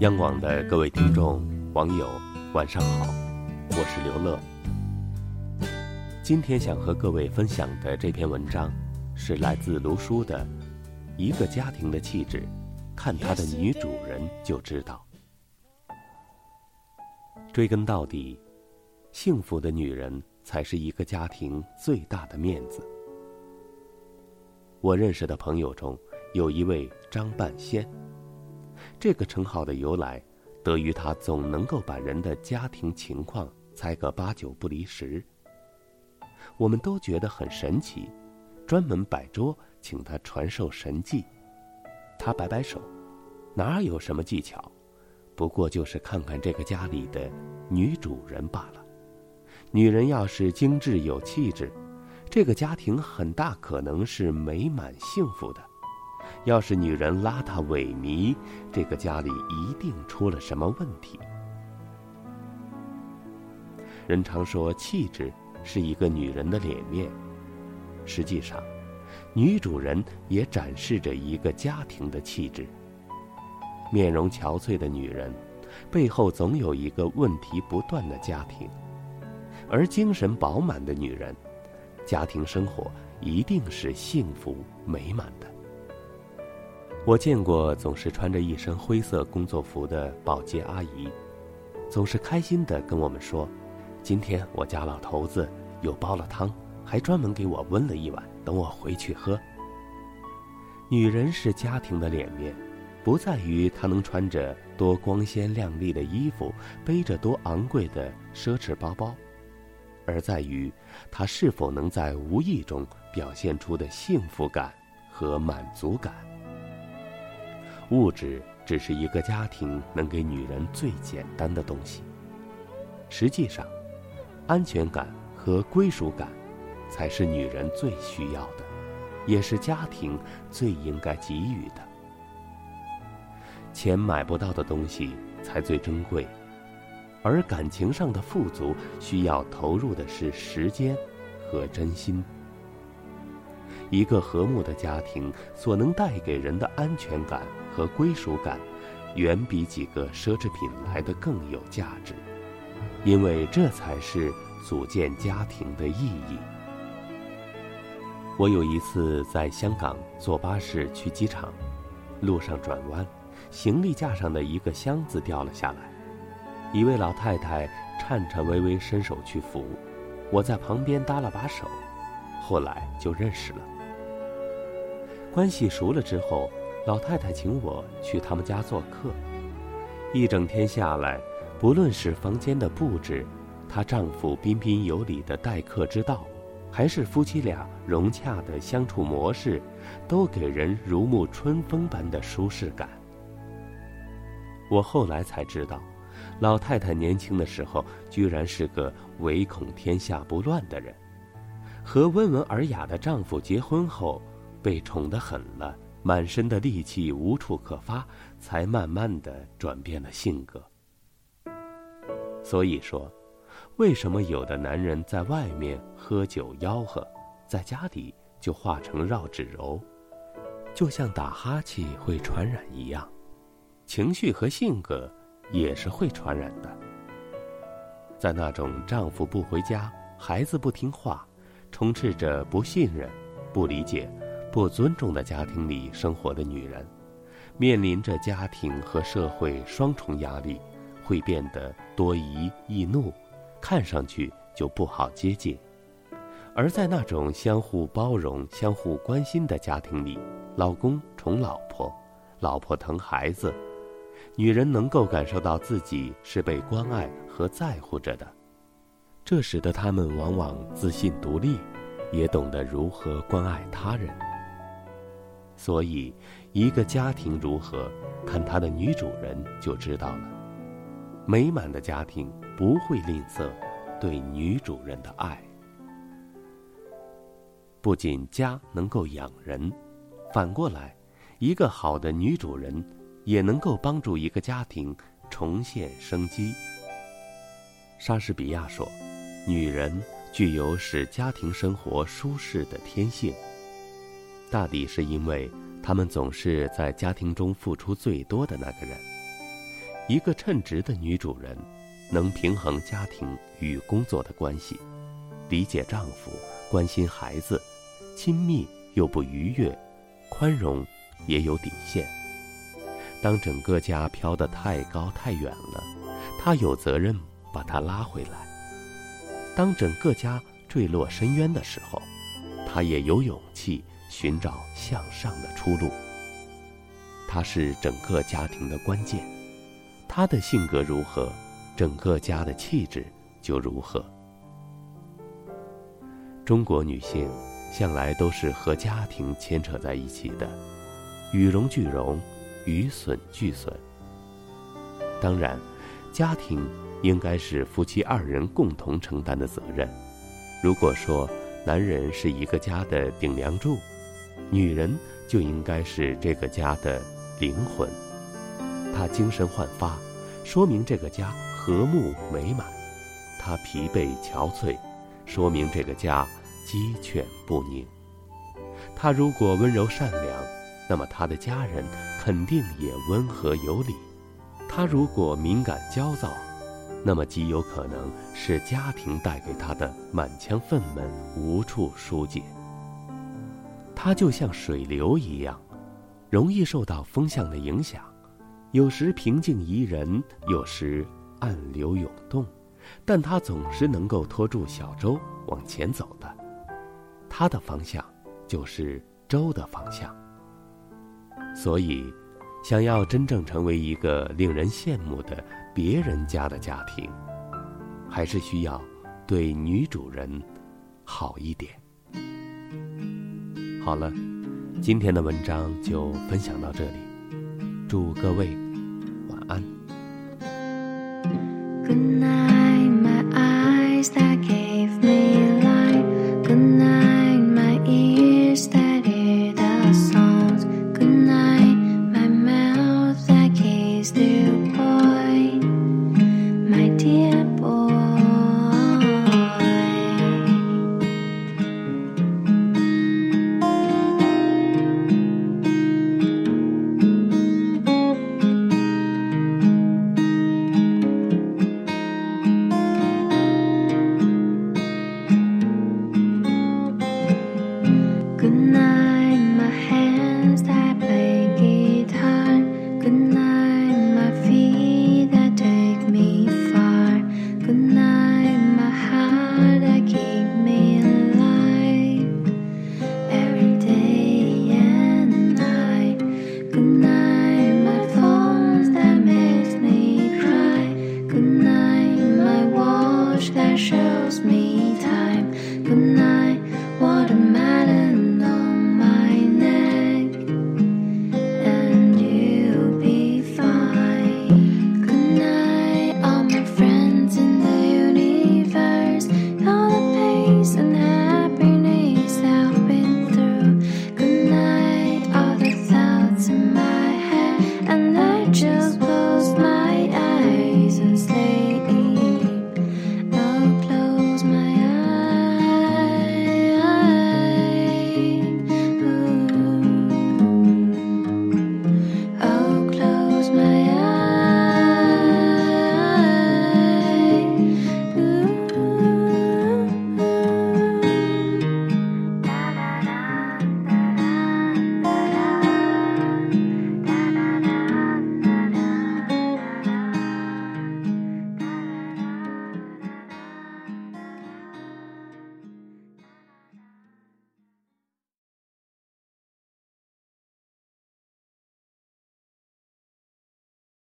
央广的各位听众、网友，晚上好，我是刘乐。今天想和各位分享的这篇文章，是来自卢叔的《一个家庭的气质，看他的女主人就知道》。追根到底，幸福的女人才是一个家庭最大的面子。我认识的朋友中，有一位张半仙。这个称号的由来，得于他总能够把人的家庭情况猜个八九不离十。我们都觉得很神奇，专门摆桌请他传授神技。他摆摆手，哪有什么技巧，不过就是看看这个家里的女主人罢了。女人要是精致有气质，这个家庭很大可能是美满幸福的。要是女人邋遢萎靡，这个家里一定出了什么问题。人常说气质是一个女人的脸面，实际上，女主人也展示着一个家庭的气质。面容憔悴的女人，背后总有一个问题不断的家庭；而精神饱满的女人，家庭生活一定是幸福美满的。我见过总是穿着一身灰色工作服的保洁阿姨，总是开心地跟我们说：“今天我家老头子又煲了汤，还专门给我温了一碗，等我回去喝。”女人是家庭的脸面，不在于她能穿着多光鲜亮丽的衣服，背着多昂贵的奢侈包包，而在于她是否能在无意中表现出的幸福感和满足感。物质只是一个家庭能给女人最简单的东西。实际上，安全感和归属感，才是女人最需要的，也是家庭最应该给予的。钱买不到的东西才最珍贵，而感情上的富足需要投入的是时间和真心。一个和睦的家庭所能带给人的安全感和归属感，远比几个奢侈品来的更有价值，因为这才是组建家庭的意义。我有一次在香港坐巴士去机场，路上转弯，行李架上的一个箱子掉了下来，一位老太太颤颤巍巍伸手去扶，我在旁边搭了把手，后来就认识了。关系熟了之后，老太太请我去他们家做客。一整天下来，不论是房间的布置，她丈夫彬彬有礼的待客之道，还是夫妻俩融洽的相处模式，都给人如沐春风般的舒适感。我后来才知道，老太太年轻的时候居然是个唯恐天下不乱的人，和温文尔雅的丈夫结婚后。被宠得狠了，满身的力气无处可发，才慢慢的转变了性格。所以说，为什么有的男人在外面喝酒吆喝，在家里就化成绕指柔，就像打哈欠会传染一样，情绪和性格也是会传染的。在那种丈夫不回家，孩子不听话，充斥着不信任、不理解。不尊重的家庭里生活的女人，面临着家庭和社会双重压力，会变得多疑易怒，看上去就不好接近。而在那种相互包容、相互关心的家庭里，老公宠老婆，老婆疼孩子，女人能够感受到自己是被关爱和在乎着的，这使得她们往往自信独立，也懂得如何关爱他人。所以，一个家庭如何，看他的女主人就知道了。美满的家庭不会吝啬对女主人的爱。不仅家能够养人，反过来，一个好的女主人也能够帮助一个家庭重现生机。莎士比亚说：“女人具有使家庭生活舒适的天性。”大抵是因为，他们总是在家庭中付出最多的那个人，一个称职的女主人，能平衡家庭与工作的关系，理解丈夫，关心孩子，亲密又不逾越，宽容也有底线。当整个家飘得太高太远了，她有责任把它拉回来；当整个家坠落深渊的时候，她也有勇气寻找向上的出路。她是整个家庭的关键。她的性格如何，整个家的气质就如何。中国女性向来都是和家庭牵扯在一起的，与荣俱荣，与损俱损。当然，家庭应该是夫妻二人共同承担的责任。如果说男人是一个家的顶梁柱，女人就应该是这个家的灵魂。她精神焕发。说明这个家和睦美满，她疲惫憔悴，说明这个家鸡犬不宁。他如果温柔善良，那么他的家人肯定也温和有礼。他如果敏感焦躁，那么极有可能是家庭带给他的满腔愤懑无处疏解。他就像水流一样，容易受到风向的影响。有时平静宜人，有时暗流涌动，但他总是能够拖住小舟往前走的。他的方向就是舟的方向。所以，想要真正成为一个令人羡慕的别人家的家庭，还是需要对女主人好一点。好了今天的文章就分享到这里祝各位晚安。There me time.